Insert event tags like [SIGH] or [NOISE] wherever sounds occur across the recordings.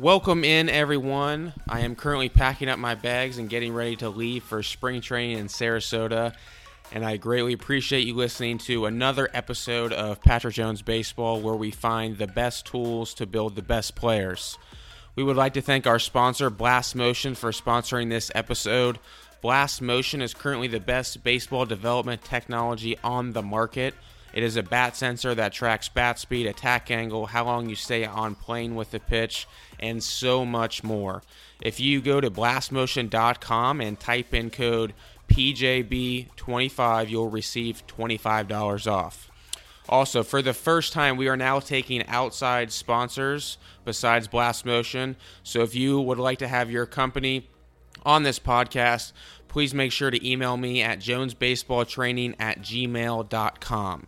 Welcome in, everyone. I am currently packing up my bags and getting ready to leave for spring training in Sarasota. And I greatly appreciate you listening to another episode of Patrick Jones Baseball where we find the best tools to build the best players. We would like to thank our sponsor, Blast Motion, for sponsoring this episode. Blast Motion is currently the best baseball development technology on the market. It is a bat sensor that tracks bat speed, attack angle, how long you stay on plane with the pitch, and so much more. If you go to blastmotion.com and type in code PJB25, you'll receive $25 off. Also, for the first time, we are now taking outside sponsors besides Blast Motion. So if you would like to have your company on this podcast, please make sure to email me at jonesbaseballtraining at gmail.com.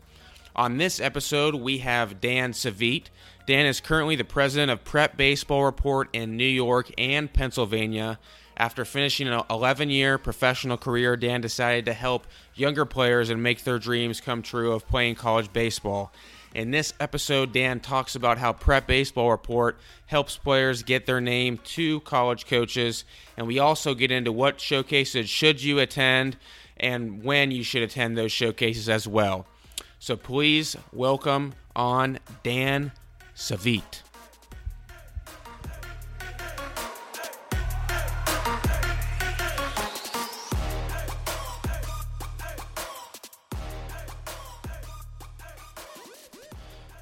On this episode, we have Dan Savit. Dan is currently the president of Prep Baseball Report in New York and Pennsylvania. After finishing an 11 year professional career, Dan decided to help younger players and make their dreams come true of playing college baseball. In this episode, Dan talks about how Prep Baseball Report helps players get their name to college coaches, and we also get into what showcases should you attend and when you should attend those showcases as well. So please welcome on Dan Savit.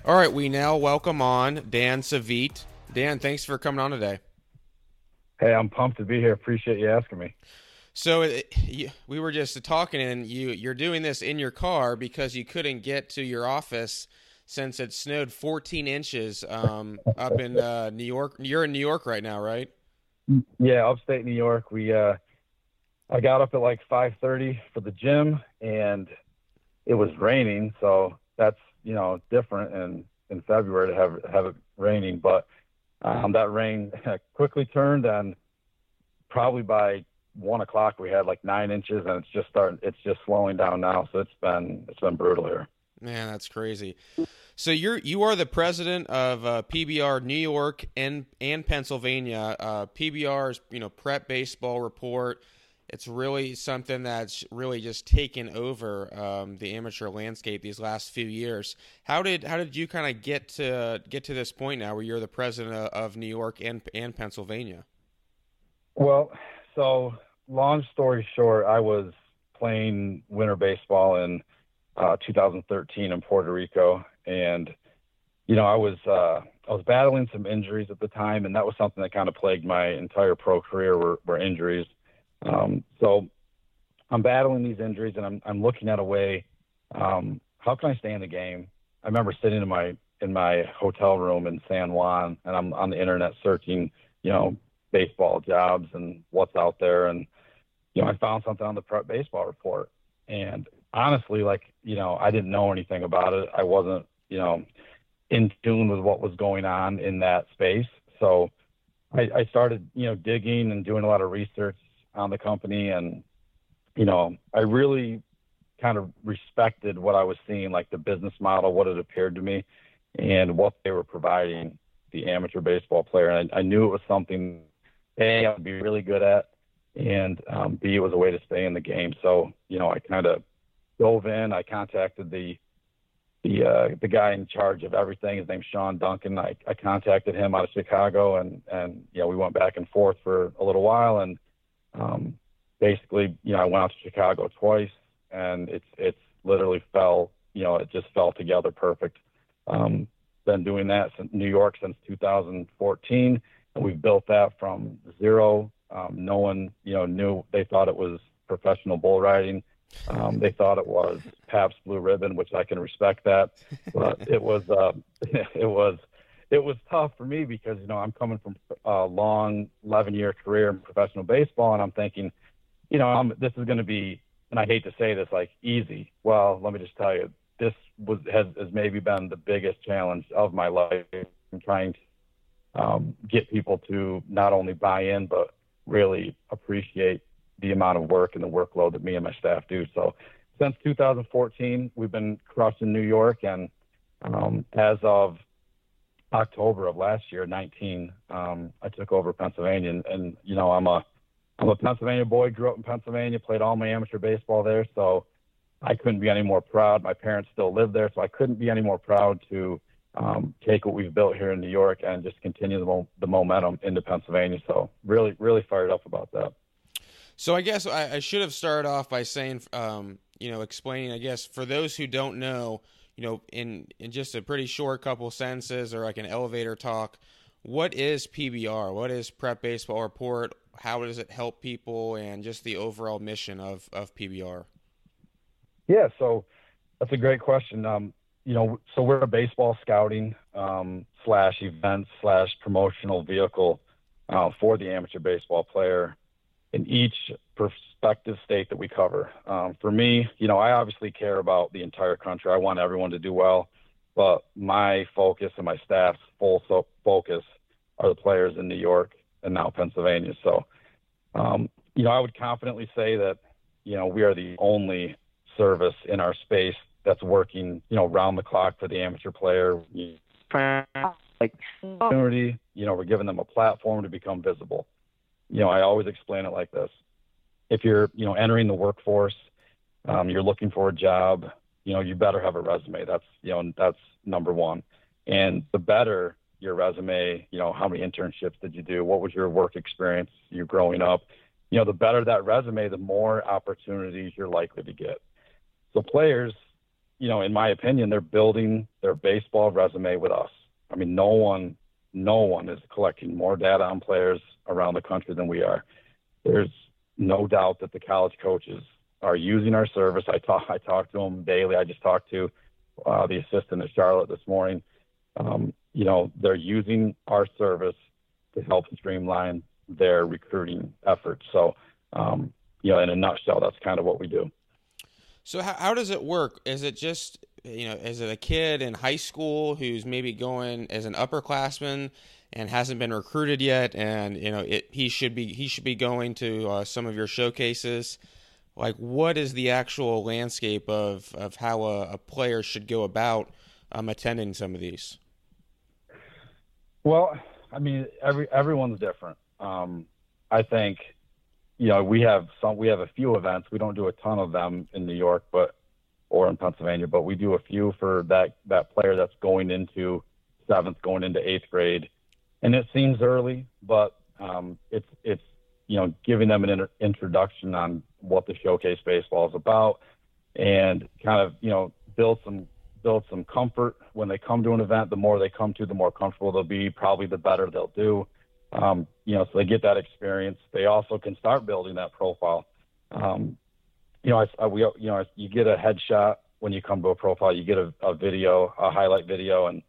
All right, we now welcome on Dan Savit. Dan, thanks for coming on today. Hey, I'm pumped to be here. Appreciate you asking me. So it, you, we were just talking, and you you're doing this in your car because you couldn't get to your office since it snowed 14 inches um, up in uh, New York. You're in New York right now, right? Yeah, upstate New York. We uh, I got up at like 5:30 for the gym, and it was raining, so that's you know different in in February to have have it raining, but um, that rain [LAUGHS] quickly turned, and probably by one o'clock we had like nine inches and it's just starting it's just slowing down now so it's been it's been brutal here. Man that's crazy. So you're you are the president of uh, pbr new york and and pennsylvania. Uh, pbr's you know prep baseball report. It's really something that's really just taken over um, the amateur landscape these last few years. How did how did you kind of get to get to this point now where you're the president of new york and and pennsylvania? Well so long story short, I was playing winter baseball in uh, 2013 in Puerto Rico, and you know I was uh, I was battling some injuries at the time, and that was something that kind of plagued my entire pro career were, were injuries. Um, so I'm battling these injuries, and I'm I'm looking at a way. Um, how can I stay in the game? I remember sitting in my in my hotel room in San Juan, and I'm on the internet searching, you know, baseball jobs and what's out there. And, you know, I found something on the prep baseball report. And honestly, like, you know, I didn't know anything about it. I wasn't, you know, in tune with what was going on in that space. So I, I started, you know, digging and doing a lot of research on the company. And, you know, I really kind of respected what I was seeing, like the business model, what it appeared to me, and what they were providing the amateur baseball player. And I, I knew it was something a, I would be really good at, and um, B, it was a way to stay in the game. So, you know, I kind of dove in. I contacted the the uh, the guy in charge of everything. His name's Sean Duncan. I, I contacted him out of Chicago, and and you know, we went back and forth for a little while, and um, basically, you know, I went out to Chicago twice, and it's it's literally fell. You know, it just fell together perfect. Um, been doing that since New York since 2014 we've built that from zero. Um, no one, you know, knew they thought it was professional bull riding. Um, they thought it was Pabst Blue Ribbon, which I can respect that, but it was uh, [LAUGHS] it was it was tough for me because you know I'm coming from a long 11 year career in professional baseball, and I'm thinking, you know, I'm, this is going to be, and I hate to say this, like easy. Well, let me just tell you, this was has, has maybe been the biggest challenge of my life. I'm trying to um, get people to not only buy in but really appreciate the amount of work and the workload that me and my staff do. So since 2014, we've been crushing New York, and um, as of October of last year, 19, um, I took over Pennsylvania, and, and you know I'm a I'm a Pennsylvania boy. Grew up in Pennsylvania, played all my amateur baseball there, so I couldn't be any more proud. My parents still live there, so I couldn't be any more proud to um, take what we've built here in New York and just continue the, mo- the momentum into Pennsylvania. So really, really fired up about that. So I guess I, I should have started off by saying, um, you know, explaining. I guess for those who don't know, you know, in in just a pretty short couple sentences or like an elevator talk, what is PBR? What is Prep Baseball Report? How does it help people, and just the overall mission of of PBR? Yeah, so that's a great question. Um, you know, so we're a baseball scouting um, slash event slash promotional vehicle uh, for the amateur baseball player in each prospective state that we cover. Um, for me, you know, I obviously care about the entire country. I want everyone to do well, but my focus and my staff's full so focus are the players in New York and now Pennsylvania. So, um, you know, I would confidently say that, you know, we are the only service in our space that's working, you know, round the clock for the amateur player. Like opportunity, you know, we're giving them a platform to become visible you know, I always explain it like this. If you're, you know, entering the workforce, um, you're looking for a job, you know, you better have a resume. That's, you know, that's number one. And the better your resume, you know, how many internships did you do? What was your work experience you growing up? You know, the better that resume, the more opportunities you're likely to get. So players, you know, in my opinion, they're building their baseball resume with us. I mean, no one no one is collecting more data on players around the country than we are. There's no doubt that the college coaches are using our service. I talk I talk to them daily. I just talked to uh, the assistant at Charlotte this morning. Um, you know, they're using our service to help streamline their recruiting efforts. So, um, you know, in a nutshell, that's kind of what we do. So how, how does it work? Is it just you know, is it a kid in high school who's maybe going as an upperclassman and hasn't been recruited yet, and you know, it, he should be he should be going to uh, some of your showcases? Like, what is the actual landscape of of how a, a player should go about um, attending some of these? Well, I mean, every everyone's different. Um, I think you know, we have some, we have a few events. We don't do a ton of them in New York, but or in Pennsylvania, but we do a few for that that player that's going into seventh, going into eighth grade, and it seems early, but um, it's it's you know giving them an inter- introduction on what the showcase baseball is about, and kind of you know build some build some comfort when they come to an event. The more they come to, the more comfortable they'll be. Probably the better they'll do. Um, you know, so they get that experience. They also can start building that profile. Um, you know, I, I, we, you know, you get a headshot when you come to a profile. You get a, a video, a highlight video, and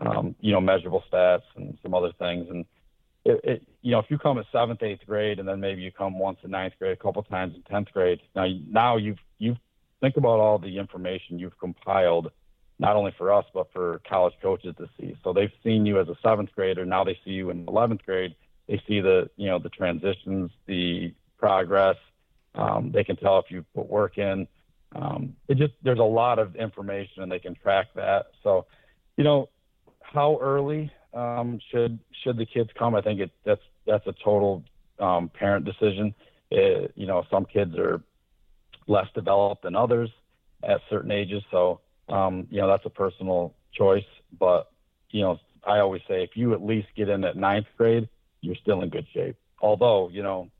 um, you know, measurable stats and some other things. And it, it, you know, if you come at seventh, eighth grade, and then maybe you come once in ninth grade, a couple times in tenth grade. Now, now you've you've think about all the information you've compiled, not only for us but for college coaches to see. So they've seen you as a seventh grader. Now they see you in eleventh grade. They see the you know the transitions, the progress, um, they can tell if you put work in. Um, it just there's a lot of information and they can track that. So, you know, how early um, should should the kids come? I think it that's that's a total um, parent decision. It, you know, some kids are less developed than others at certain ages, so um, you know that's a personal choice. But you know, I always say if you at least get in at ninth grade, you're still in good shape. Although you know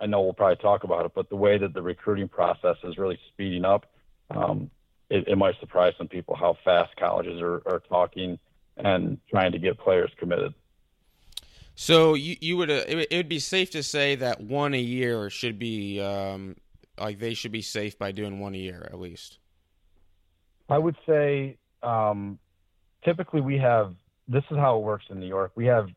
I know we'll probably talk about it, but the way that the recruiting process is really speeding up, um, it, it, might surprise some people how fast colleges are, are talking and trying to get players committed. So you you would uh, it, would be safe to say that one a year should be um, like they should be safe by doing one a year at least. I would say um, typically we have this is how it works in New York. We have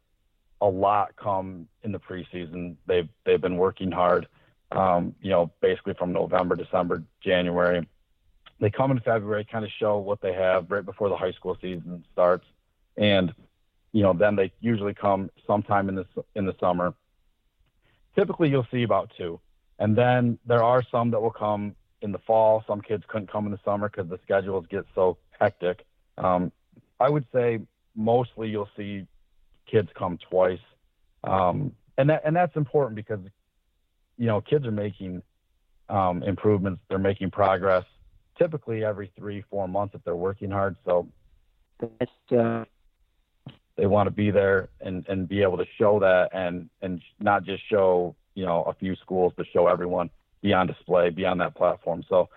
a lot come in the preseason. They've they've been working hard. Um, you know, basically from November, December, January. They come in February, kind of show what they have right before the high school season starts, and you know then they usually come sometime in the in the summer. Typically, you'll see about two, and then there are some that will come in the fall. Some kids couldn't come in the summer because the schedules get so hectic. Um, I would say mostly you'll see kids come twice, um, and that and that's important because you know kids are making um, improvements, they're making progress, typically every three four months if they're working hard. So that's uh, they want to be there and and be able to show that and and not just show you know a few schools, but show everyone be on display, be on that platform. So,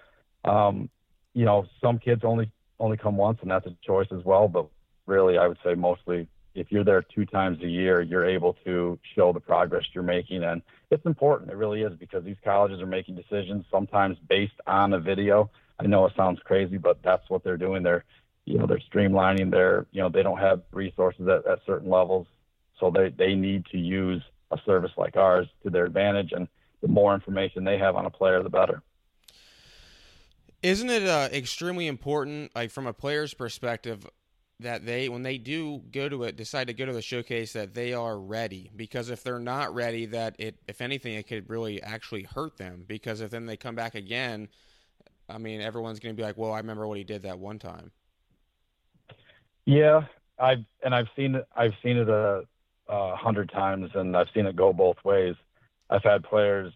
um, you know, some kids only only come once, and that's a choice as well. But really, I would say mostly if you're there two times a year, you're able to show the progress you're making. And it's important. It really is because these colleges are making decisions sometimes based on a video. I know it sounds crazy, but that's what they're doing. They're, you know, they're streamlining their, you know, they don't have resources at, at certain levels. So they, they need to use a service like ours to their advantage. And the more information they have on a player, the better. Isn't it uh, extremely important, like from a player's perspective, that they when they do go to it decide to go to the showcase that they are ready? Because if they're not ready that it if anything it could really actually hurt them. Because if then they come back again i mean everyone's going to be like well i remember what he did that one time. Yeah i've and i've seen it i've seen it a, a hundred times and i've seen it go both ways i've had players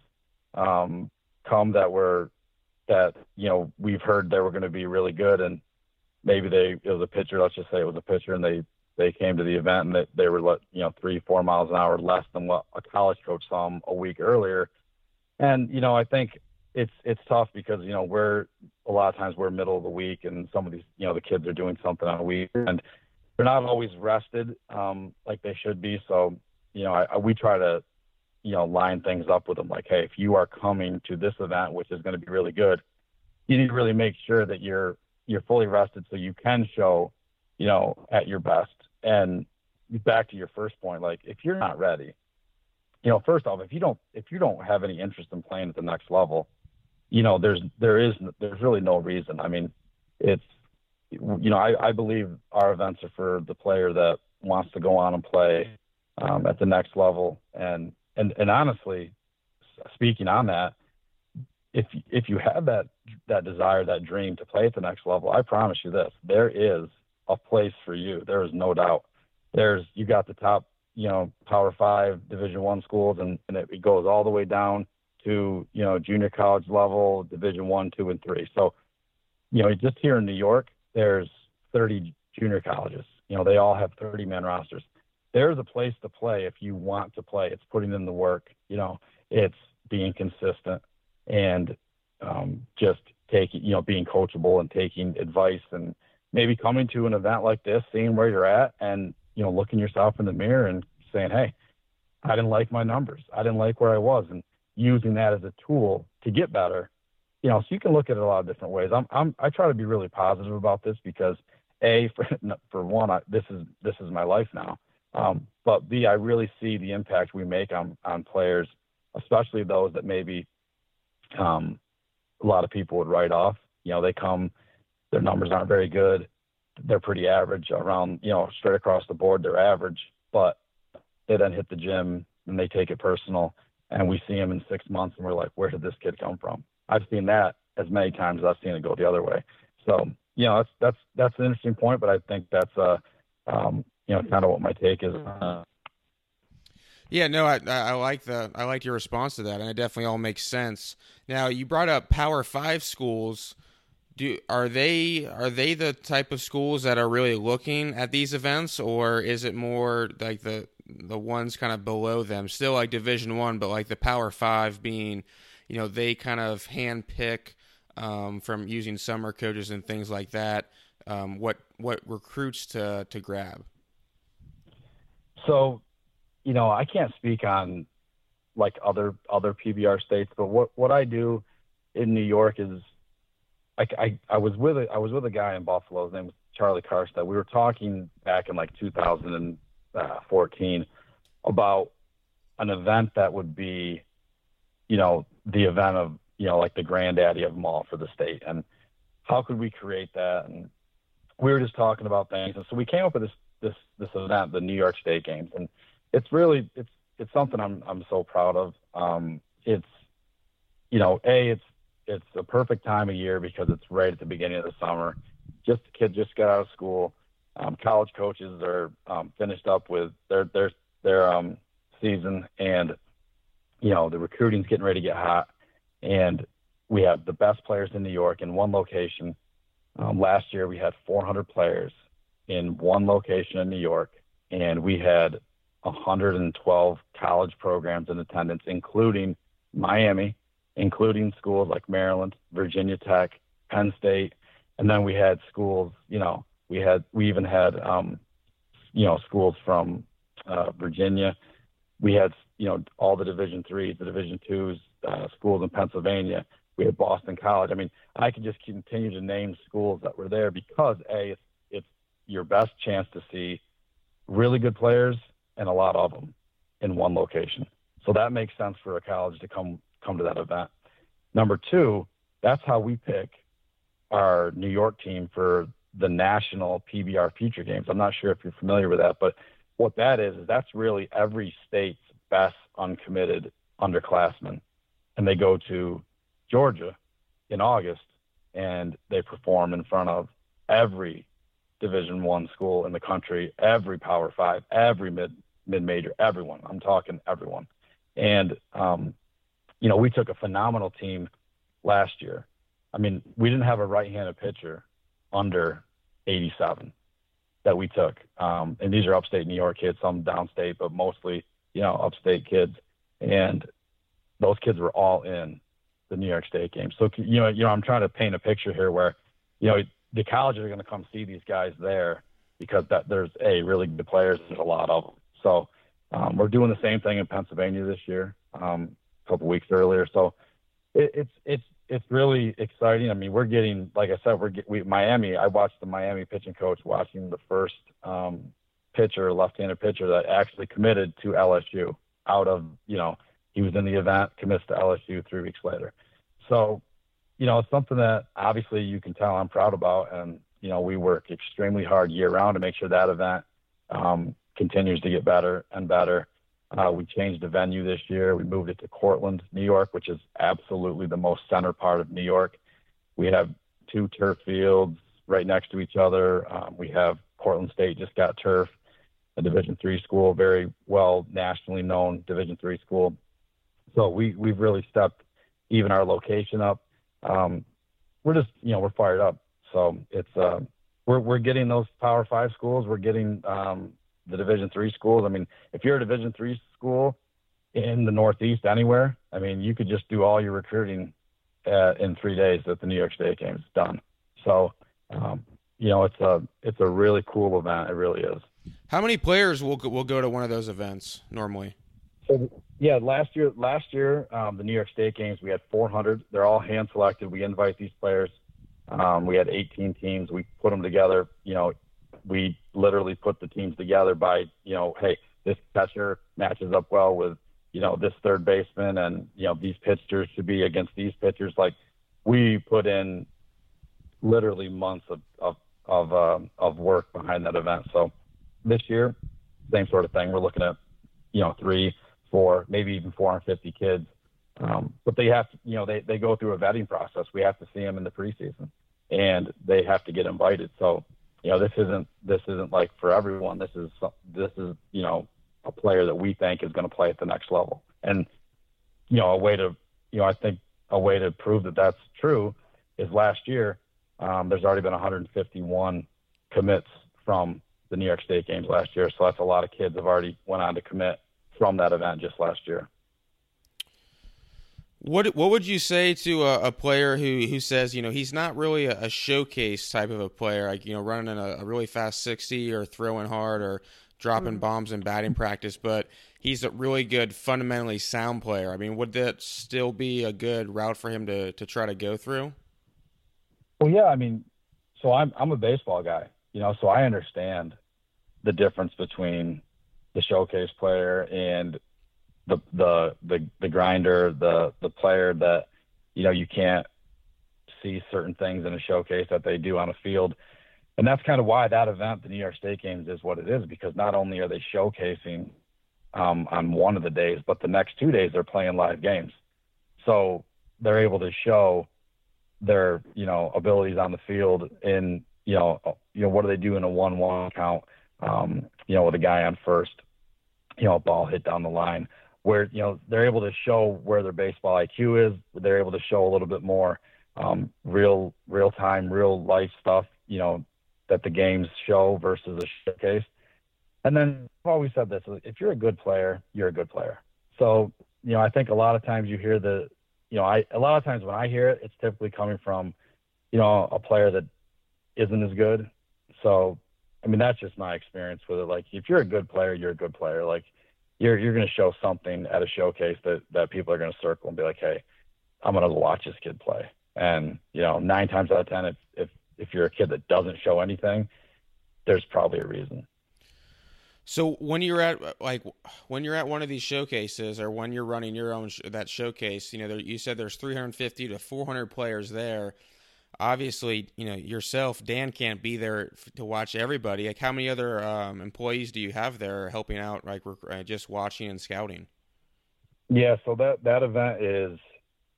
um come that were that you know we've heard they were going to be really good and maybe they it was a pitcher. Let's just say it was a pitcher, and they they came to the event and they, they were let you know three four miles an hour less than what a college coach saw them a week earlier. And you know I think it's it's tough because you know we're a lot of times we're middle of the week and some of these you know the kids are doing something on a week and they're not always rested um, like they should be. So you know I, I, we try to you know line things up with them like hey if you are coming to this event which is going to be really good you need to really make sure that you're you're fully rested so you can show, you know, at your best. And back to your first point, like if you're not ready, you know, first off, if you don't if you don't have any interest in playing at the next level, you know, there's there is there's really no reason. I mean, it's you know, I, I believe our events are for the player that wants to go on and play um, at the next level. And and and honestly, speaking on that, if if you have that that desire, that dream to play at the next level, I promise you this: there is a place for you. There is no doubt. There's you got the top, you know, Power Five, Division One schools, and, and it, it goes all the way down to you know junior college level, Division One, Two, and Three. So, you know, just here in New York, there's 30 junior colleges. You know, they all have 30 man rosters. There's a place to play if you want to play. It's putting in the work. You know, it's being consistent and um, just taking, you know, being coachable and taking advice and maybe coming to an event like this, seeing where you're at and, you know, looking yourself in the mirror and saying, Hey, I didn't like my numbers. I didn't like where I was and using that as a tool to get better. You know, so you can look at it a lot of different ways. I'm, I'm, I try to be really positive about this because a, [LAUGHS] for, for one, I, this is, this is my life now. Um, but B, I really see the impact we make on, on players, especially those that maybe um, a lot of people would write off. You know, they come, their numbers aren't very good. They're pretty average around, you know, straight across the board, they're average, but they then hit the gym and they take it personal. And we see them in six months and we're like, where did this kid come from? I've seen that as many times as I've seen it go the other way. So, you know, that's, that's, that's an interesting point, but I think that's, uh, um, you know, kind of what my take is. Uh, yeah, no, I, I like the I like your response to that, and it definitely all makes sense. Now, you brought up Power Five schools. Do are they are they the type of schools that are really looking at these events, or is it more like the the ones kind of below them, still like Division One, but like the Power Five being, you know, they kind of handpick um, from using summer coaches and things like that. Um, what what recruits to to grab? So you know, I can't speak on like other other PBR states, but what what I do in New York is I, I, I was with a, I was with a guy in Buffalo. His name was Charlie Karstad. We were talking back in like 2014 about an event that would be, you know, the event of you know like the granddaddy of them all for the state, and how could we create that? And we were just talking about things, and so we came up with this this this event, the New York State Games, and it's really it's it's something I'm I'm so proud of. Um, it's you know, a it's it's a perfect time of year because it's right at the beginning of the summer. Just the kids just got out of school. Um, college coaches are um, finished up with their their their um, season, and you know the recruiting's getting ready to get hot, and we have the best players in New York in one location. Um, last year we had 400 players in one location in New York, and we had 112 college programs in attendance, including Miami, including schools like Maryland, Virginia Tech, Penn State, and then we had schools. You know, we had we even had um, you know schools from uh, Virginia. We had you know all the Division threes, the Division twos, uh, schools in Pennsylvania. We had Boston College. I mean, I could just continue to name schools that were there because a it's, your best chance to see really good players and a lot of them in one location. So that makes sense for a college to come come to that event. Number two, that's how we pick our New York team for the national PBR Future Games. I'm not sure if you're familiar with that, but what that is is that's really every state's best uncommitted underclassmen, and they go to Georgia in August and they perform in front of every Division One school in the country, every Power Five, every mid mid major, everyone. I'm talking everyone. And um, you know, we took a phenomenal team last year. I mean, we didn't have a right-handed pitcher under 87 that we took. Um, and these are upstate New York kids, some downstate, but mostly, you know, upstate kids. And those kids were all in the New York State game. So, you know, you know, I'm trying to paint a picture here where, you know, the colleges are going to come see these guys there because that there's a really good players. There's a lot of them. So um, we're doing the same thing in Pennsylvania this year, um, a couple weeks earlier. So it, it's it's it's really exciting. I mean, we're getting, like I said, we're get, we Miami. I watched the Miami pitching coach watching the first um, pitcher, left-handed pitcher that actually committed to LSU out of you know he was in the event, commits to LSU three weeks later. So, you know, it's something that obviously you can tell I'm proud about, and you know, we work extremely hard year round to make sure that event um, continues to get better and better. Uh, we changed the venue this year. We moved it to Cortland, New York, which is absolutely the most center part of New York. We have two turf fields right next to each other. Um, we have Cortland State just got turf, a Division three school, very well nationally known Division three school. So we we've really stepped even our location up. Um, we're just you know we're fired up. So it's uh, we're we're getting those Power Five schools. We're getting um, the Division three schools. I mean, if you're a Division three school in the Northeast anywhere, I mean, you could just do all your recruiting uh, in three days at the New York State games. Done. So, um, you know, it's a it's a really cool event. It really is. How many players will will go to one of those events normally? So, yeah, last year last year um, the New York State games we had 400. They're all hand selected. We invite these players. Um, we had 18 teams. We put them together. You know, we literally put the teams together by, you know, hey, this catcher matches up well with, you know, this third baseman and, you know, these pitchers should be against these pitchers. Like we put in literally months of, of, of, um, of work behind that event. So this year, same sort of thing. We're looking at, you know, three, four, maybe even 450 kids. Um, but they have to, you know, they, they go through a vetting process. We have to see them in the preseason and they have to get invited. So you know, this isn't this isn't like for everyone. This is this is you know a player that we think is going to play at the next level. And you know, a way to you know, I think a way to prove that that's true is last year. Um, there's already been 151 commits from the New York State games last year, so that's a lot of kids have already went on to commit from that event just last year. What what would you say to a, a, player who, who says you know he's not really a, a showcase type of a player like you know running a, a really fast sixty or throwing hard or dropping mm-hmm. bombs in batting practice, but he's a really good fundamentally sound player. I mean, would that still be a good route for him to to try to go through? Well, yeah. I mean, so I'm I'm a baseball guy, you know, so I understand the difference between the showcase player and the the the the grinder, the the player that you know you can't see certain things in a showcase that they do on a field. And that's kind of why that event, the New York State Games, is what it is because not only are they showcasing um, on one of the days, but the next two days they're playing live games. So they're able to show their you know abilities on the field in you know you know, what do they do in a one-one count? Um, you know, with a guy on first, you know, a ball hit down the line, where you know they're able to show where their baseball IQ is. They're able to show a little bit more um, real, real time, real life stuff. You know, that the games show versus a showcase. And then I've always said this: if you're a good player, you're a good player. So you know, I think a lot of times you hear the, you know, I a lot of times when I hear it, it's typically coming from, you know, a player that isn't as good. So, I mean, that's just my experience with it. Like, if you're a good player, you're a good player. Like, you're you're going to show something at a showcase that that people are going to circle and be like, hey, I'm going to watch this kid play. And you know, nine times out of ten, if if if you're a kid that doesn't show anything, there's probably a reason. So when you're at like when you're at one of these showcases or when you're running your own sh- that showcase, you know, there, you said there's 350 to 400 players there. Obviously, you know yourself, Dan can't be there to watch everybody. Like, how many other um, employees do you have there helping out, like uh, just watching and scouting? Yeah, so that that event is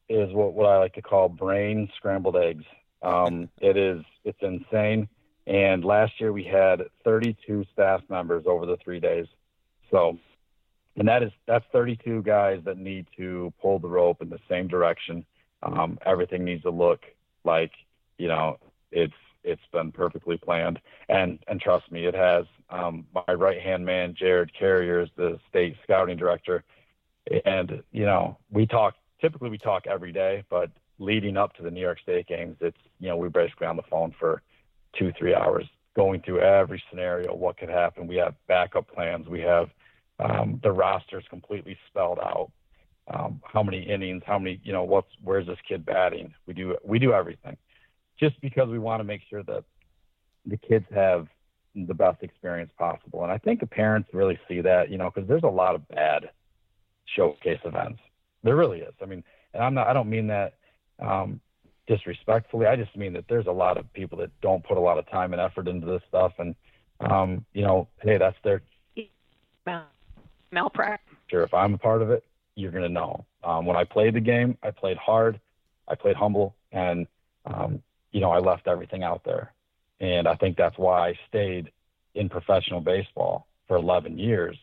is what what I like to call brain scrambled eggs. Um, [LAUGHS] it is it's insane and last year we had 32 staff members over the three days. So, and that is that's 32 guys that need to pull the rope in the same direction. Um, everything needs to look like you know it's it's been perfectly planned, and and trust me, it has. Um, my right hand man, Jared Carrier, is the state scouting director, and you know we talk. Typically, we talk every day, but leading up to the New York State games, it's you know we're basically on the phone for two, three hours going through every scenario, what could happen. We have backup plans. We have um, the rosters completely spelled out. Um, how many innings? How many? You know, what's where's this kid batting? We do we do everything, just because we want to make sure that the kids have the best experience possible. And I think the parents really see that, you know, because there's a lot of bad showcase events. There really is. I mean, and I'm not. I don't mean that um, disrespectfully. I just mean that there's a lot of people that don't put a lot of time and effort into this stuff, and um, you know, hey, that's their malpractice. Sure, if I'm a part of it, you're gonna know. Um, when I played the game, I played hard, I played humble, and um, you know, I left everything out there, and I think that's why I stayed in professional baseball for 11 years,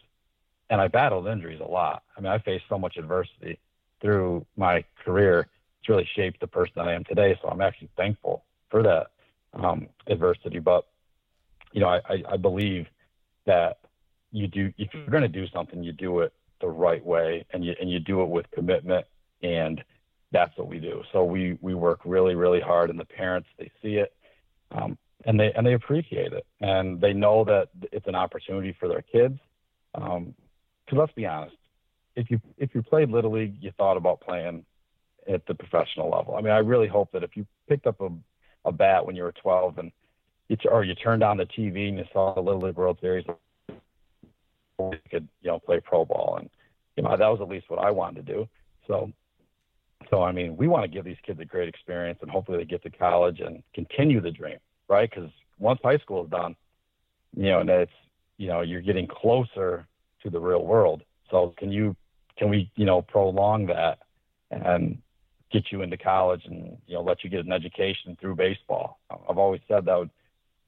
and I battled injuries a lot. I mean, I faced so much adversity through my career it's really shaped the person that I am today. So I'm actually thankful for that um, adversity. But you know, I, I, I believe that you do if you're going to do something, you do it the right way, and you and you do it with commitment, and that's what we do. So we we work really really hard, and the parents they see it. Um, and they and they appreciate it, and they know that it's an opportunity for their kids. Because um, let's be honest, if you if you played little league, you thought about playing at the professional level. I mean, I really hope that if you picked up a, a bat when you were 12 and you, or you turned on the TV and you saw the Little League World Series, you could, you know, play pro ball. And, you know, that was at least what I wanted to do. So, so, I mean, we want to give these kids a great experience and hopefully they get to college and continue the dream, right? Because once high school is done, you know, and it's, you know, you're getting closer to the real world. So can you, can we, you know, prolong that and get you into college and you know let you get an education through baseball. I've always said that would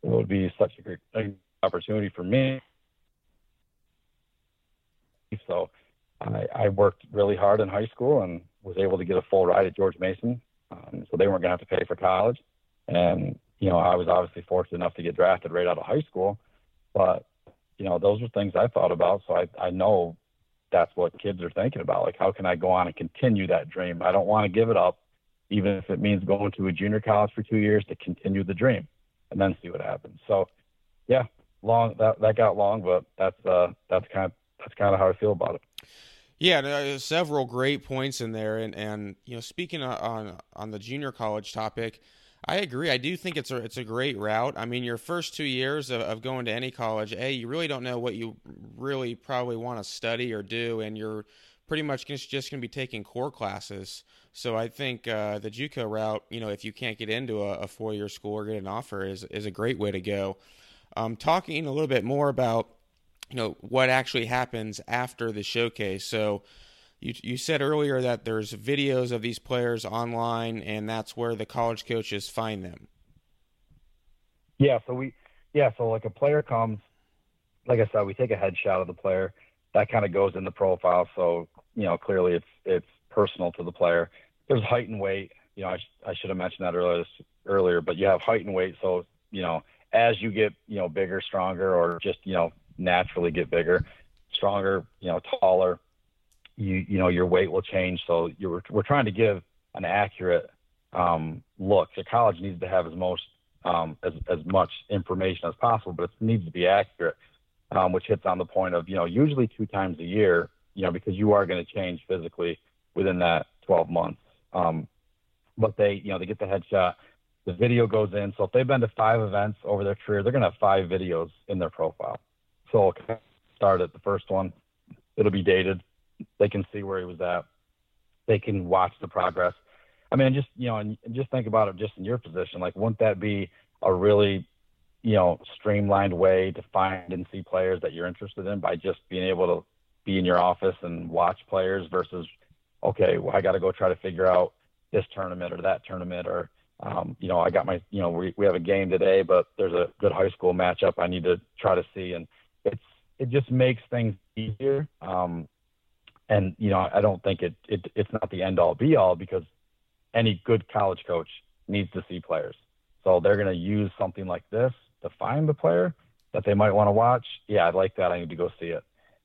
it would be such a great opportunity for me. So I, I worked really hard in high school and was able to get a full ride at George Mason. Um, so they weren't going to have to pay for college. And, you know, I was obviously fortunate enough to get drafted right out of high school. But, you know, those are things I thought about. So I, I know that's what kids are thinking about. Like, how can I go on and continue that dream? I don't want to give it up, even if it means going to a junior college for two years to continue the dream and then see what happens. So, yeah, long that that got long, but that's uh that's kind of that's kind of how I feel about it. Yeah, there's several great points in there, and and you know, speaking on on the junior college topic, I agree. I do think it's a it's a great route. I mean, your first two years of, of going to any college, a you really don't know what you really probably want to study or do, and you're pretty much just, just going to be taking core classes. So I think uh, the JUCO route, you know, if you can't get into a, a four year school or get an offer, is is a great way to go. Um, talking a little bit more about you know what actually happens after the showcase. So you, you said earlier that there's videos of these players online, and that's where the college coaches find them. Yeah, so we yeah, so like a player comes, like I said, we take a headshot of the player. That kind of goes in the profile. So, you know, clearly it's it's personal to the player. There's height and weight. You know, I, sh- I should have mentioned that earlier, earlier, but you have height and weight. So, you know, as you get, you know, bigger, stronger, or just, you know, naturally get bigger, stronger, you know, taller, you, you know, your weight will change. So you're, we're trying to give an accurate um, look. So college needs to have as most um, as as much information as possible, but it needs to be accurate, um, which hits on the point of you know usually two times a year, you know, because you are going to change physically within that 12 months. Um, but they you know they get the headshot, the video goes in. So if they've been to five events over their career, they're going to have five videos in their profile. So I'll start at the first one, it'll be dated. They can see where he was at. They can watch the progress I mean, just you know, and just think about it, just in your position. Like, wouldn't that be a really, you know, streamlined way to find and see players that you're interested in by just being able to be in your office and watch players versus, okay, well, I got to go try to figure out this tournament or that tournament or, um, you know, I got my, you know, we we have a game today, but there's a good high school matchup I need to try to see, and it's it just makes things easier. Um, and you know, I don't think it, it it's not the end all be all because any good college coach needs to see players. So they're going to use something like this to find the player that they might want to watch. Yeah, I'd like that. I need to go see it,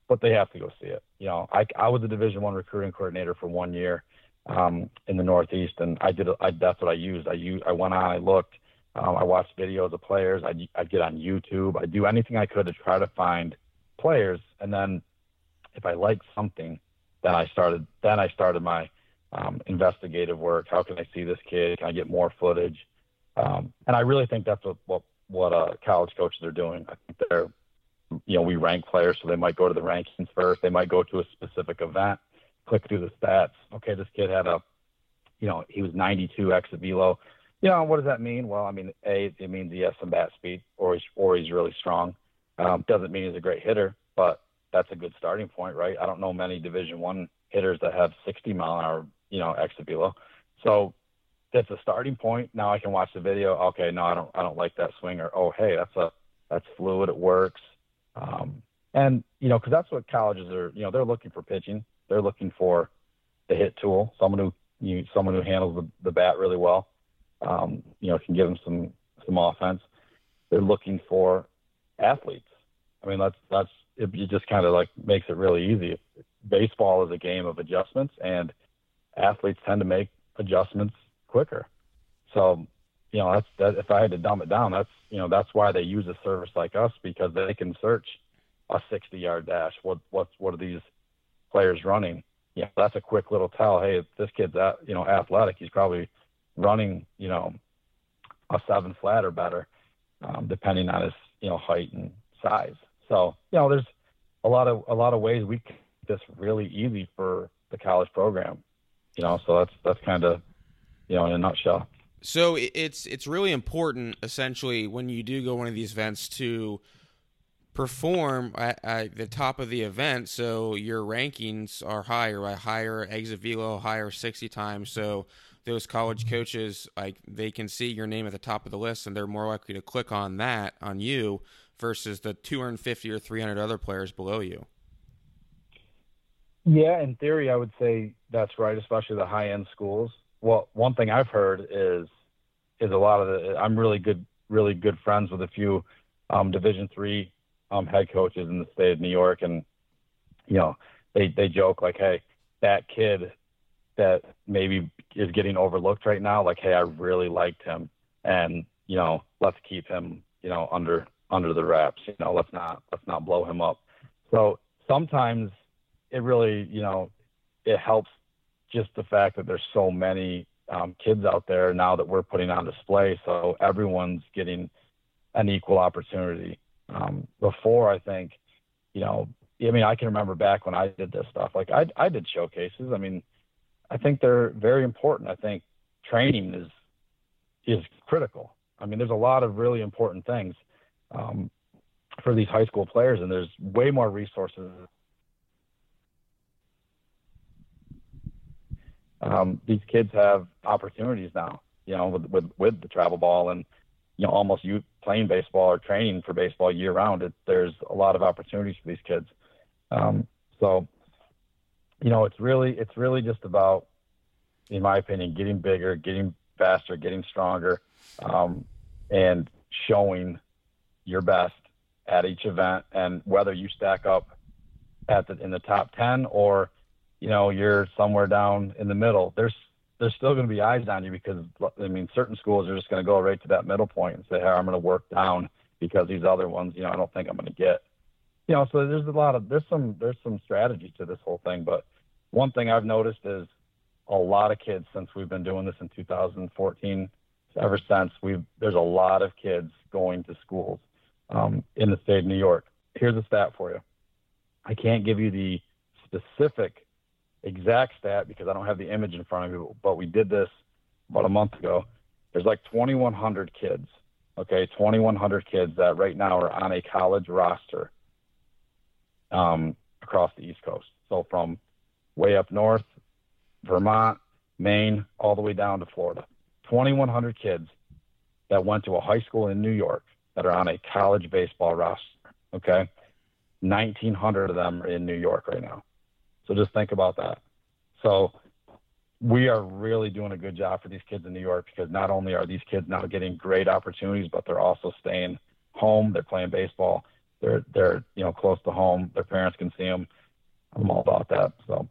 but they have to go see it. You know, I, I was a Division One recruiting coordinator for one year um, in the Northeast, and I did. I, that's what I used. I used. I went on. I looked. Um, I watched videos of players. I'd, I'd get on YouTube. I'd do anything I could to try to find players, and then if I liked something, then I started. Then I started my um, investigative work. How can I see this kid? Can I get more footage? Um, and I really think that's what what, what uh, college coaches are doing. I think they're, you know, we rank players, so they might go to the rankings first. They might go to a specific event, click through the stats. Okay, this kid had a, you know, he was 92 exit velo. Know, what does that mean? Well, I mean, a it means he has some bat speed, or he's or he's really strong. Um, doesn't mean he's a great hitter, but that's a good starting point, right? I don't know many Division One hitters that have 60 mile an hour you know, exit velo. So that's a starting point. Now I can watch the video. Okay, no, I don't, I don't like that swing. Or oh, hey, that's a, that's fluid. It works. Um, and you know, because that's what colleges are. You know, they're looking for pitching. They're looking for the hit tool, someone who, you, someone who handles the, the bat really well. Um, you know, can give them some some offense. They're looking for athletes. I mean, that's that's it, it just kind of like makes it really easy. Baseball is a game of adjustments, and athletes tend to make adjustments quicker. So, you know, that's that. If I had to dumb it down, that's you know that's why they use a service like us because they can search a 60-yard dash. What what what are these players running? Yeah, that's a quick little tell. Hey, this kid's at, you know athletic, he's probably running you know a seven flat or better, um, depending on his you know height and size. So you know, there's a lot of a lot of ways we can this really easy for the college program you know, so that's that's kind of you know in a nutshell. So it's it's really important, essentially, when you do go one of these events to perform at, at, the top of the event, so your rankings are higher, right? Higher exit velo, higher sixty times. So those college coaches, like they can see your name at the top of the list, and they're more likely to click on that on you versus the 250 or 300 other players below you. Yeah, in theory, I would say that's right, especially the high end schools. Well, one thing I've heard is is a lot of the. I'm really good, really good friends with a few um, Division three um, head coaches in the state of New York, and you know, they they joke like, hey, that kid that maybe is getting overlooked right now, like, hey, I really liked him, and you know, let's keep him, you know, under under the wraps. You know, let's not let's not blow him up. So sometimes it really, you know, it helps just the fact that there's so many um, kids out there now that we're putting on display, so everyone's getting an equal opportunity. Um, before, I think, you know, I mean, I can remember back when I did this stuff. Like I, I did showcases. I mean, I think they're very important. I think training is is critical. I mean, there's a lot of really important things um, for these high school players, and there's way more resources um, these kids have opportunities now, you know, with, with, with the travel ball and, you know, almost you playing baseball or training for baseball year round. It, there's a lot of opportunities for these kids. Um, so, you know, it's really it's really just about, in my opinion, getting bigger, getting faster, getting stronger, um, and showing your best at each event. And whether you stack up at the in the top ten or you know you're somewhere down in the middle, there's there's still going to be eyes on you because I mean certain schools are just going to go right to that middle point and say, "Hey, I'm going to work down because these other ones, you know, I don't think I'm going to get." You know, so there's a lot of there's some there's some strategy to this whole thing, but one thing I've noticed is a lot of kids since we've been doing this in 2014 ever since we've there's a lot of kids going to schools um, in the state of New York. Here's a stat for you. I can't give you the specific exact stat because I don't have the image in front of me, but we did this about a month ago. There's like 2,100 kids, okay, 2,100 kids that right now are on a college roster um, across the East Coast. So from way up north, Vermont, Maine, all the way down to Florida. 2,100 kids that went to a high school in New York that are on a college baseball roster, okay? 1,900 of them are in New York right now. So just think about that. So we are really doing a good job for these kids in New York because not only are these kids now getting great opportunities, but they're also staying home. They're playing baseball. They're they're you know close to home. Their parents can see them. I'm all about that. So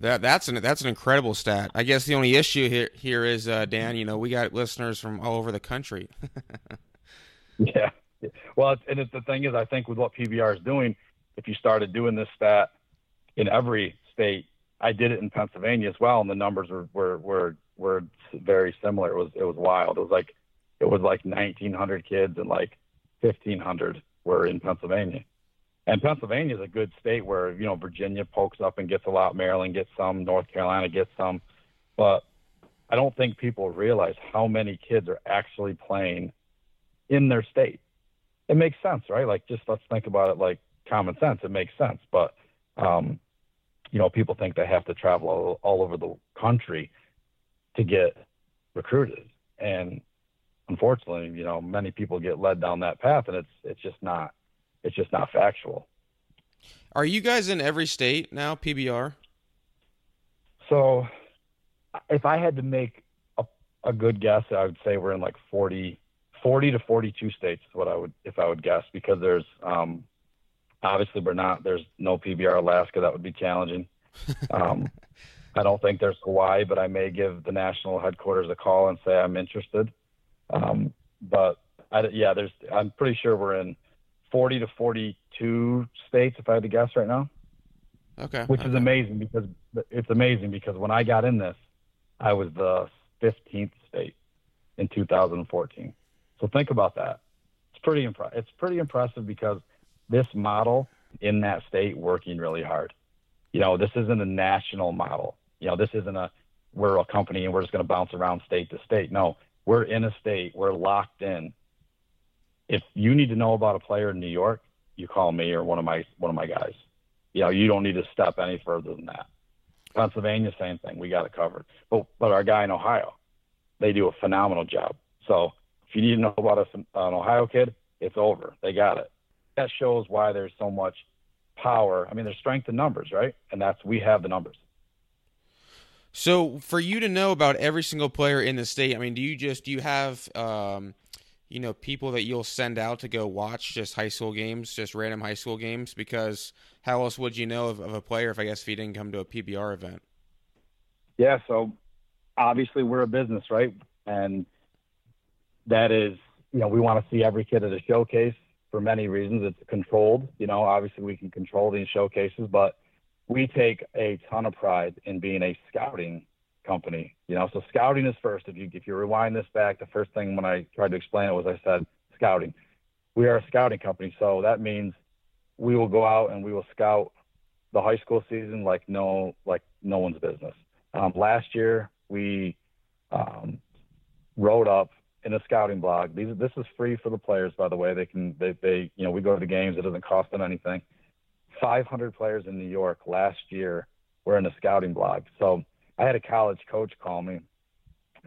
that that's an that's an incredible stat. I guess the only issue here here is uh, Dan. You know, we got listeners from all over the country. [LAUGHS] yeah. Well, and it's, the thing is, I think with what PBR is doing, if you started doing this stat in every state. I did it in Pennsylvania as well, and the numbers were were were, were very similar. It was it was wild. It was like it was like 1,900 kids and like 1,500 were in Pennsylvania. And Pennsylvania is a good state where you know Virginia pokes up and gets a lot, Maryland gets some, North Carolina gets some, but I don't think people realize how many kids are actually playing in their state. It makes sense, right? Like just let's think about it like common sense. It makes sense, but um, you know, people think they have to travel all, all over the country to get recruited, and unfortunately, you know, many people get led down that path, and it's it's just not it's just not factual. Are you guys in every state now, PBR? So, if I had to make a, a good guess, I would say we're in like 40, 40 to 42 states is what I would, if I would guess, because there's um, Obviously, we're not. There's no PBR Alaska. That would be challenging. [LAUGHS] Um, I don't think there's Hawaii, but I may give the national headquarters a call and say I'm interested. Um, but I, yeah, there's. I'm pretty sure we're in 40 to 42 states, if I had to guess right now. Okay. Which okay. is amazing because it's amazing because when I got in this, I was the 15th state in 2014. So think about that. It's pretty impressive. It's pretty impressive because this model in that state working really hard. You know, this isn't a national model. You know, this isn't a we're a company and we're just going to bounce around state to state. No, we're in a state. We're locked in. If you need to know about a player in New York, you call me or one of my one of my guys. You know, you don't need to step any further than that. Pennsylvania, same thing. We got it covered. But but our guy in Ohio, they do a phenomenal job. So if you need to know about an Ohio kid, it's over. They got it that shows why there's so much power. I mean, there's strength in numbers, right? And that's we have the numbers. So, for you to know about every single player in the state, I mean, do you just do you have um, you know people that you'll send out to go watch just high school games, just random high school games? Because how else would you know of, of a player if I guess if he didn't come to a PBR event? Yeah, so obviously we're a business, right? And that is, you know, we want to see every kid at a showcase for many reasons. It's controlled. You know, obviously we can control these showcases, but we take a ton of pride in being a scouting company. You know, so scouting is first. If you if you rewind this back, the first thing when I tried to explain it was I said scouting. We are a scouting company, so that means we will go out and we will scout the high school season like no like no one's business. Um, last year we um, wrote up in a scouting blog. These this is free for the players, by the way. They can they they you know we go to the games. It doesn't cost them anything. 500 players in New York last year were in a scouting blog. So I had a college coach call me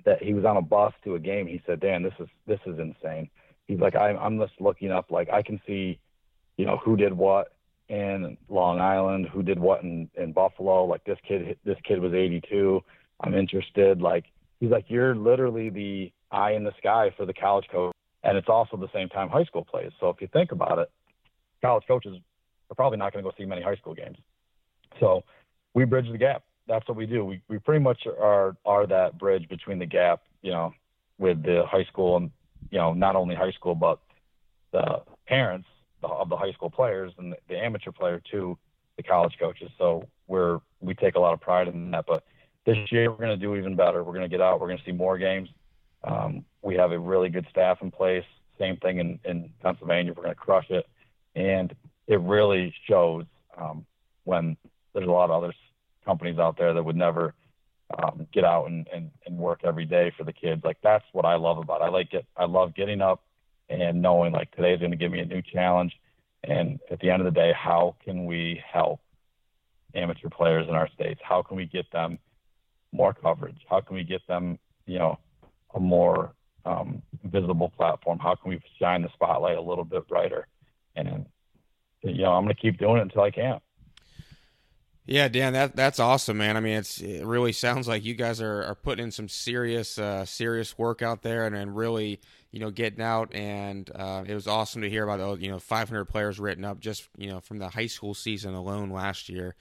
that he was on a bus to a game. He said, "Dan, this is this is insane. he's like, I'm, I'm just looking up, like, I can see, you know, who did what in Long Island, who did what in, in Buffalo. Like, this kid, this kid was 82. I'm interested. Like, he's like, you're literally the eye in the sky for the college coach. And it's also the same time high school plays. So if you think about it, college coaches are probably not going to go see many high school games. So we bridge the gap. That's what we do. We, we pretty much are, are that bridge between the gap, you know, with the high school and, you know, not only high school, but the parents of the high school players and the amateur player to the college coaches. So we're, we take a lot of pride in that, but this year we're going to do even better. We're going to get out. We're going to see more games. Um, we have a really good staff in place. Same thing in, in Pennsylvania. We're going to crush it. And it really shows um, when there's a lot of other companies out there that would never um, get out and, and, and work every day for the kids. Like that's what I love about it. I like it. I love getting up and knowing like today's going to give me a new challenge. And at the end of the day, how can we help amateur players in our states? How can we get them more coverage? How can we get them, you know, a more um, visible platform? How can we shine the spotlight a little bit brighter? And you know, I'm going to keep doing it until I can. Yeah, Dan, that that's awesome, man. I mean, it's it really sounds like you guys are, are putting in some serious uh, serious work out there, and, and really, you know, getting out. And uh, it was awesome to hear about the you know 500 players written up just you know from the high school season alone last year.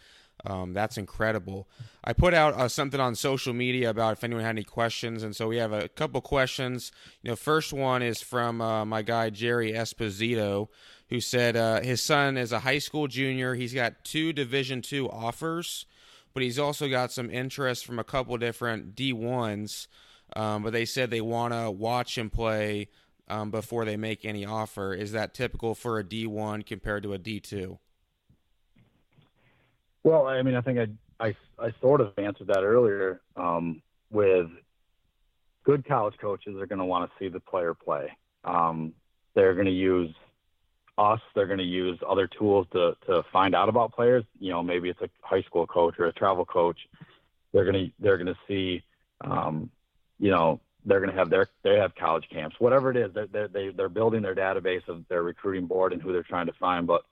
Um, that's incredible. I put out uh, something on social media about if anyone had any questions, and so we have a couple questions. You know, first one is from uh, my guy Jerry Esposito, who said uh, his son is a high school junior. He's got two Division two offers, but he's also got some interest from a couple different D ones. Um, but they said they want to watch him play um, before they make any offer. Is that typical for a D one compared to a D two? Well, I mean, I think I, I, I sort of answered that earlier um, with good college coaches are going to want to see the player play. Um, they're going to use us. They're going to use other tools to, to find out about players. You know, maybe it's a high school coach or a travel coach. They're going to, they're going to see, um, you know, they're going to have their, they have college camps, whatever it is. They're, they're, they, they're building their database of their recruiting board and who they're trying to find. But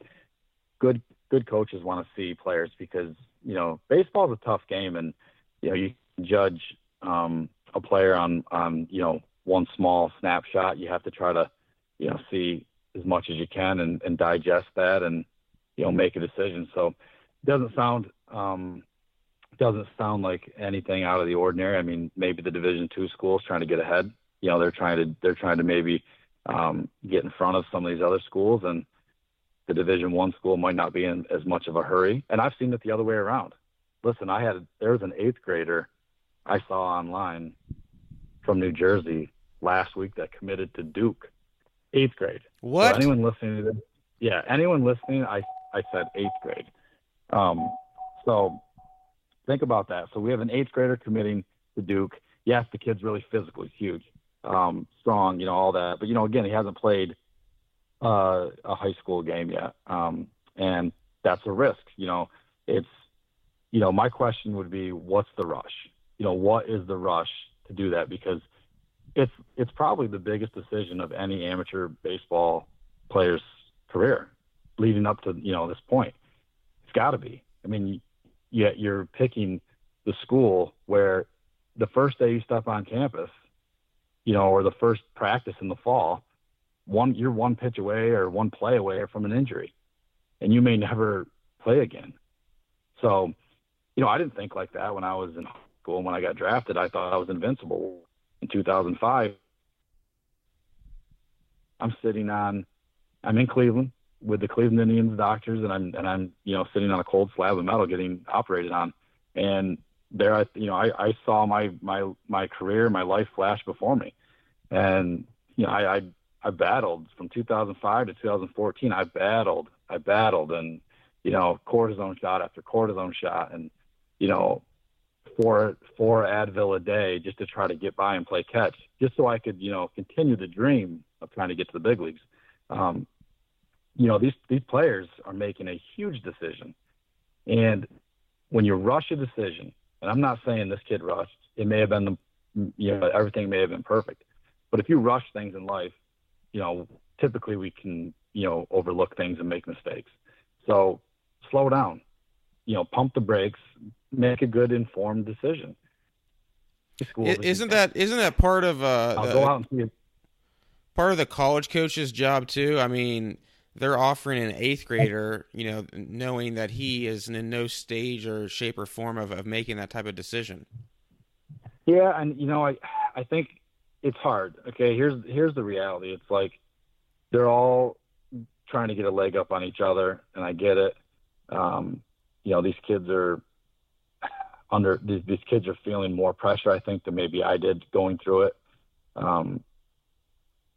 good good coaches want to see players because you know baseball is a tough game, and you know you judge um, a player on on you know one small snapshot. You have to try to you know see as much as you can and, and digest that and you know make a decision. So it doesn't sound um, doesn't sound like anything out of the ordinary. I mean, maybe the Division two schools trying to get ahead. You know, they're trying to they're trying to maybe um, get in front of some of these other schools and the Division One school might not be in as much of a hurry. And I've seen it the other way around. Listen, I had there was an eighth grader I saw online from New Jersey last week that committed to Duke, eighth grade. What? So anyone listening to this? Yeah, anyone listening? I I said eighth grade. Um, so think about that. So we have an eighth grader committing to Duke. Yes, the kid's really physically huge, um, strong, you know, all that. But you know, again, he hasn't played uh, a high school game yet, um, and that's a risk. You know, it's you know my question would be, what's the rush? You know, what is the rush to do that? Because it's it's probably the biggest decision of any amateur baseball player's career, leading up to you know this point. It's got to be. I mean, yet you're picking the school where the first day you step on campus, you know, or the first practice in the fall, one you're one pitch away or one play away from an injury, and you may never play again. So, you know, I didn't think like that when I was in school. When I got drafted, I thought I was invincible. In 2005, I'm sitting on, I'm in Cleveland with the Cleveland Indians doctors, and I'm and I'm you know sitting on a cold slab of metal getting operated on, and there I you know I, I saw my my my career, my life flash before me, and you know I, I I battled from 2005 to 2014. I battled, I battled, and you know, cortisone shot after cortisone shot, and you know, four four Advil a day just to try to get by and play catch, just so I could you know continue the dream of trying to get to the big leagues. Um, you know, these these players are making a huge decision, and when you rush a decision, and I'm not saying this kid rushed, it may have been the you know everything may have been perfect, but if you rush things in life you know, typically we can, you know, overlook things and make mistakes. So slow down, you know, pump the brakes, make a good informed decision. Isn't that isn't that part of uh, I'll the, go out and see it. part of the college coach's job too? I mean, they're offering an eighth grader, you know, knowing that he is in no stage or shape or form of, of making that type of decision. Yeah, and you know, I I think it's hard. Okay, here's here's the reality. It's like they're all trying to get a leg up on each other, and I get it. Um, you know, these kids are under these, these kids are feeling more pressure, I think, than maybe I did going through it. Um,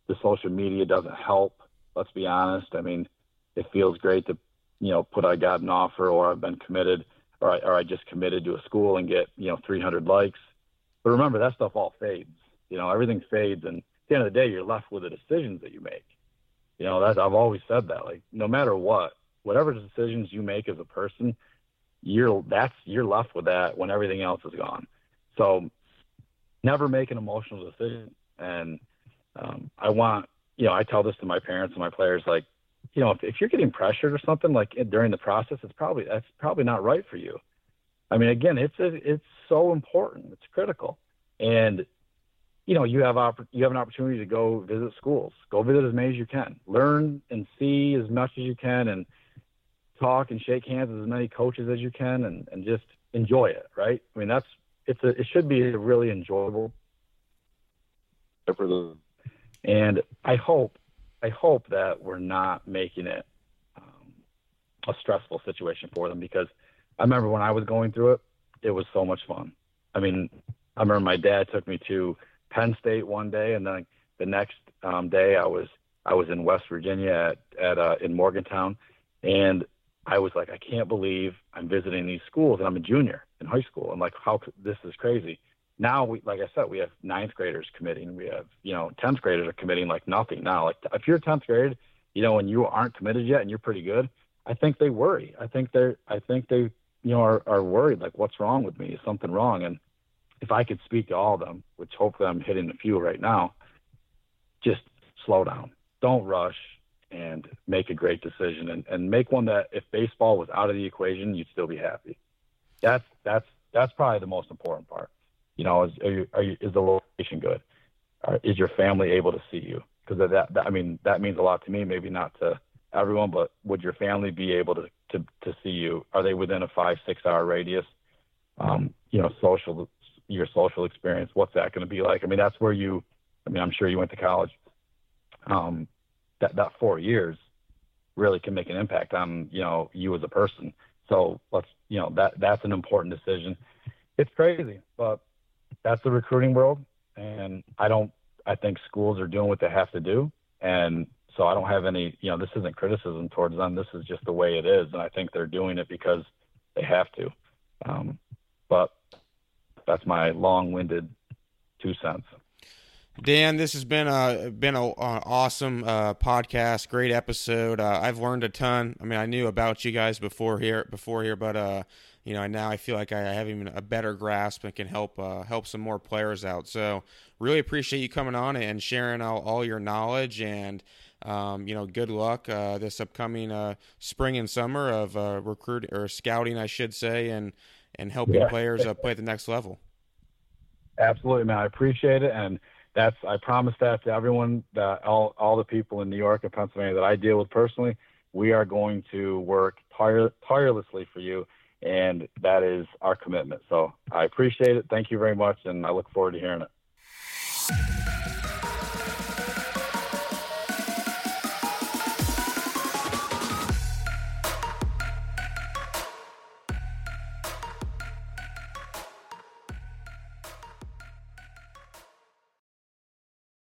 the social media doesn't help. Let's be honest. I mean, it feels great to, you know, put I got an offer or I've been committed or I, or I just committed to a school and get, you know, 300 likes. But remember, that stuff all fades. You know, everything fades, and at the end of the day, you're left with the decisions that you make. You know, that I've always said that. Like, no matter what, whatever decisions you make as a person, you're that's you're left with that when everything else is gone. So, never make an emotional decision. And um, I want, you know, I tell this to my parents and my players, like, you know, if, if you're getting pressured or something like during the process, it's probably that's probably not right for you. I mean, again, it's it's so important. It's critical, and you know, you have opp- you have an opportunity to go visit schools. Go visit as many as you can. Learn and see as much as you can, and talk and shake hands with as many coaches as you can, and, and just enjoy it. Right? I mean, that's it's a it should be a really enjoyable and I hope I hope that we're not making it um, a stressful situation for them because I remember when I was going through it, it was so much fun. I mean, I remember my dad took me to Penn State one day, and then the next um, day I was I was in West Virginia at at uh, in Morgantown, and I was like, I can't believe I'm visiting these schools, and I'm a junior in high school. I'm like, how this is crazy. Now we, like I said, we have ninth graders committing. We have you know tenth graders are committing like nothing now. Like if you're tenth grade, you know, and you aren't committed yet, and you're pretty good, I think they worry. I think they're I think they you know, are, are worried, like, what's wrong with me? Is something wrong? And if I could speak to all of them, which hopefully I'm hitting a few right now, just slow down. Don't rush and make a great decision and, and make one that if baseball was out of the equation, you'd still be happy. That's, that's, that's probably the most important part. You know, is, are you, are you, is the location good? is your family able to see you? Because that, that, I mean, that means a lot to me, maybe not to everyone, but would your family be able to, to, to see you? Are they within a five, six hour radius? Um, you know, social, your social experience, what's that going to be like? I mean, that's where you, I mean, I'm sure you went to college. Um, that, that four years really can make an impact on, you know, you as a person. So let's, you know, that, that's an important decision. It's crazy, but that's the recruiting world. And I don't, I think schools are doing what they have to do. And so I don't have any, you know, this isn't criticism towards them. This is just the way it is, and I think they're doing it because they have to. Um, but that's my long-winded two cents. Dan, this has been a been a, a awesome uh, podcast, great episode. Uh, I've learned a ton. I mean, I knew about you guys before here, before here, but uh, you know, now I feel like I have even a better grasp and can help uh, help some more players out. So, really appreciate you coming on and sharing all, all your knowledge and um, you know, good luck uh, this upcoming uh, spring and summer of uh, recruit or scouting, I should say, and and helping yeah. players uh, play at the next level. Absolutely, man. I appreciate it, and that's I promise that to everyone that all all the people in New York and Pennsylvania that I deal with personally. We are going to work tire, tirelessly for you, and that is our commitment. So I appreciate it. Thank you very much, and I look forward to hearing it.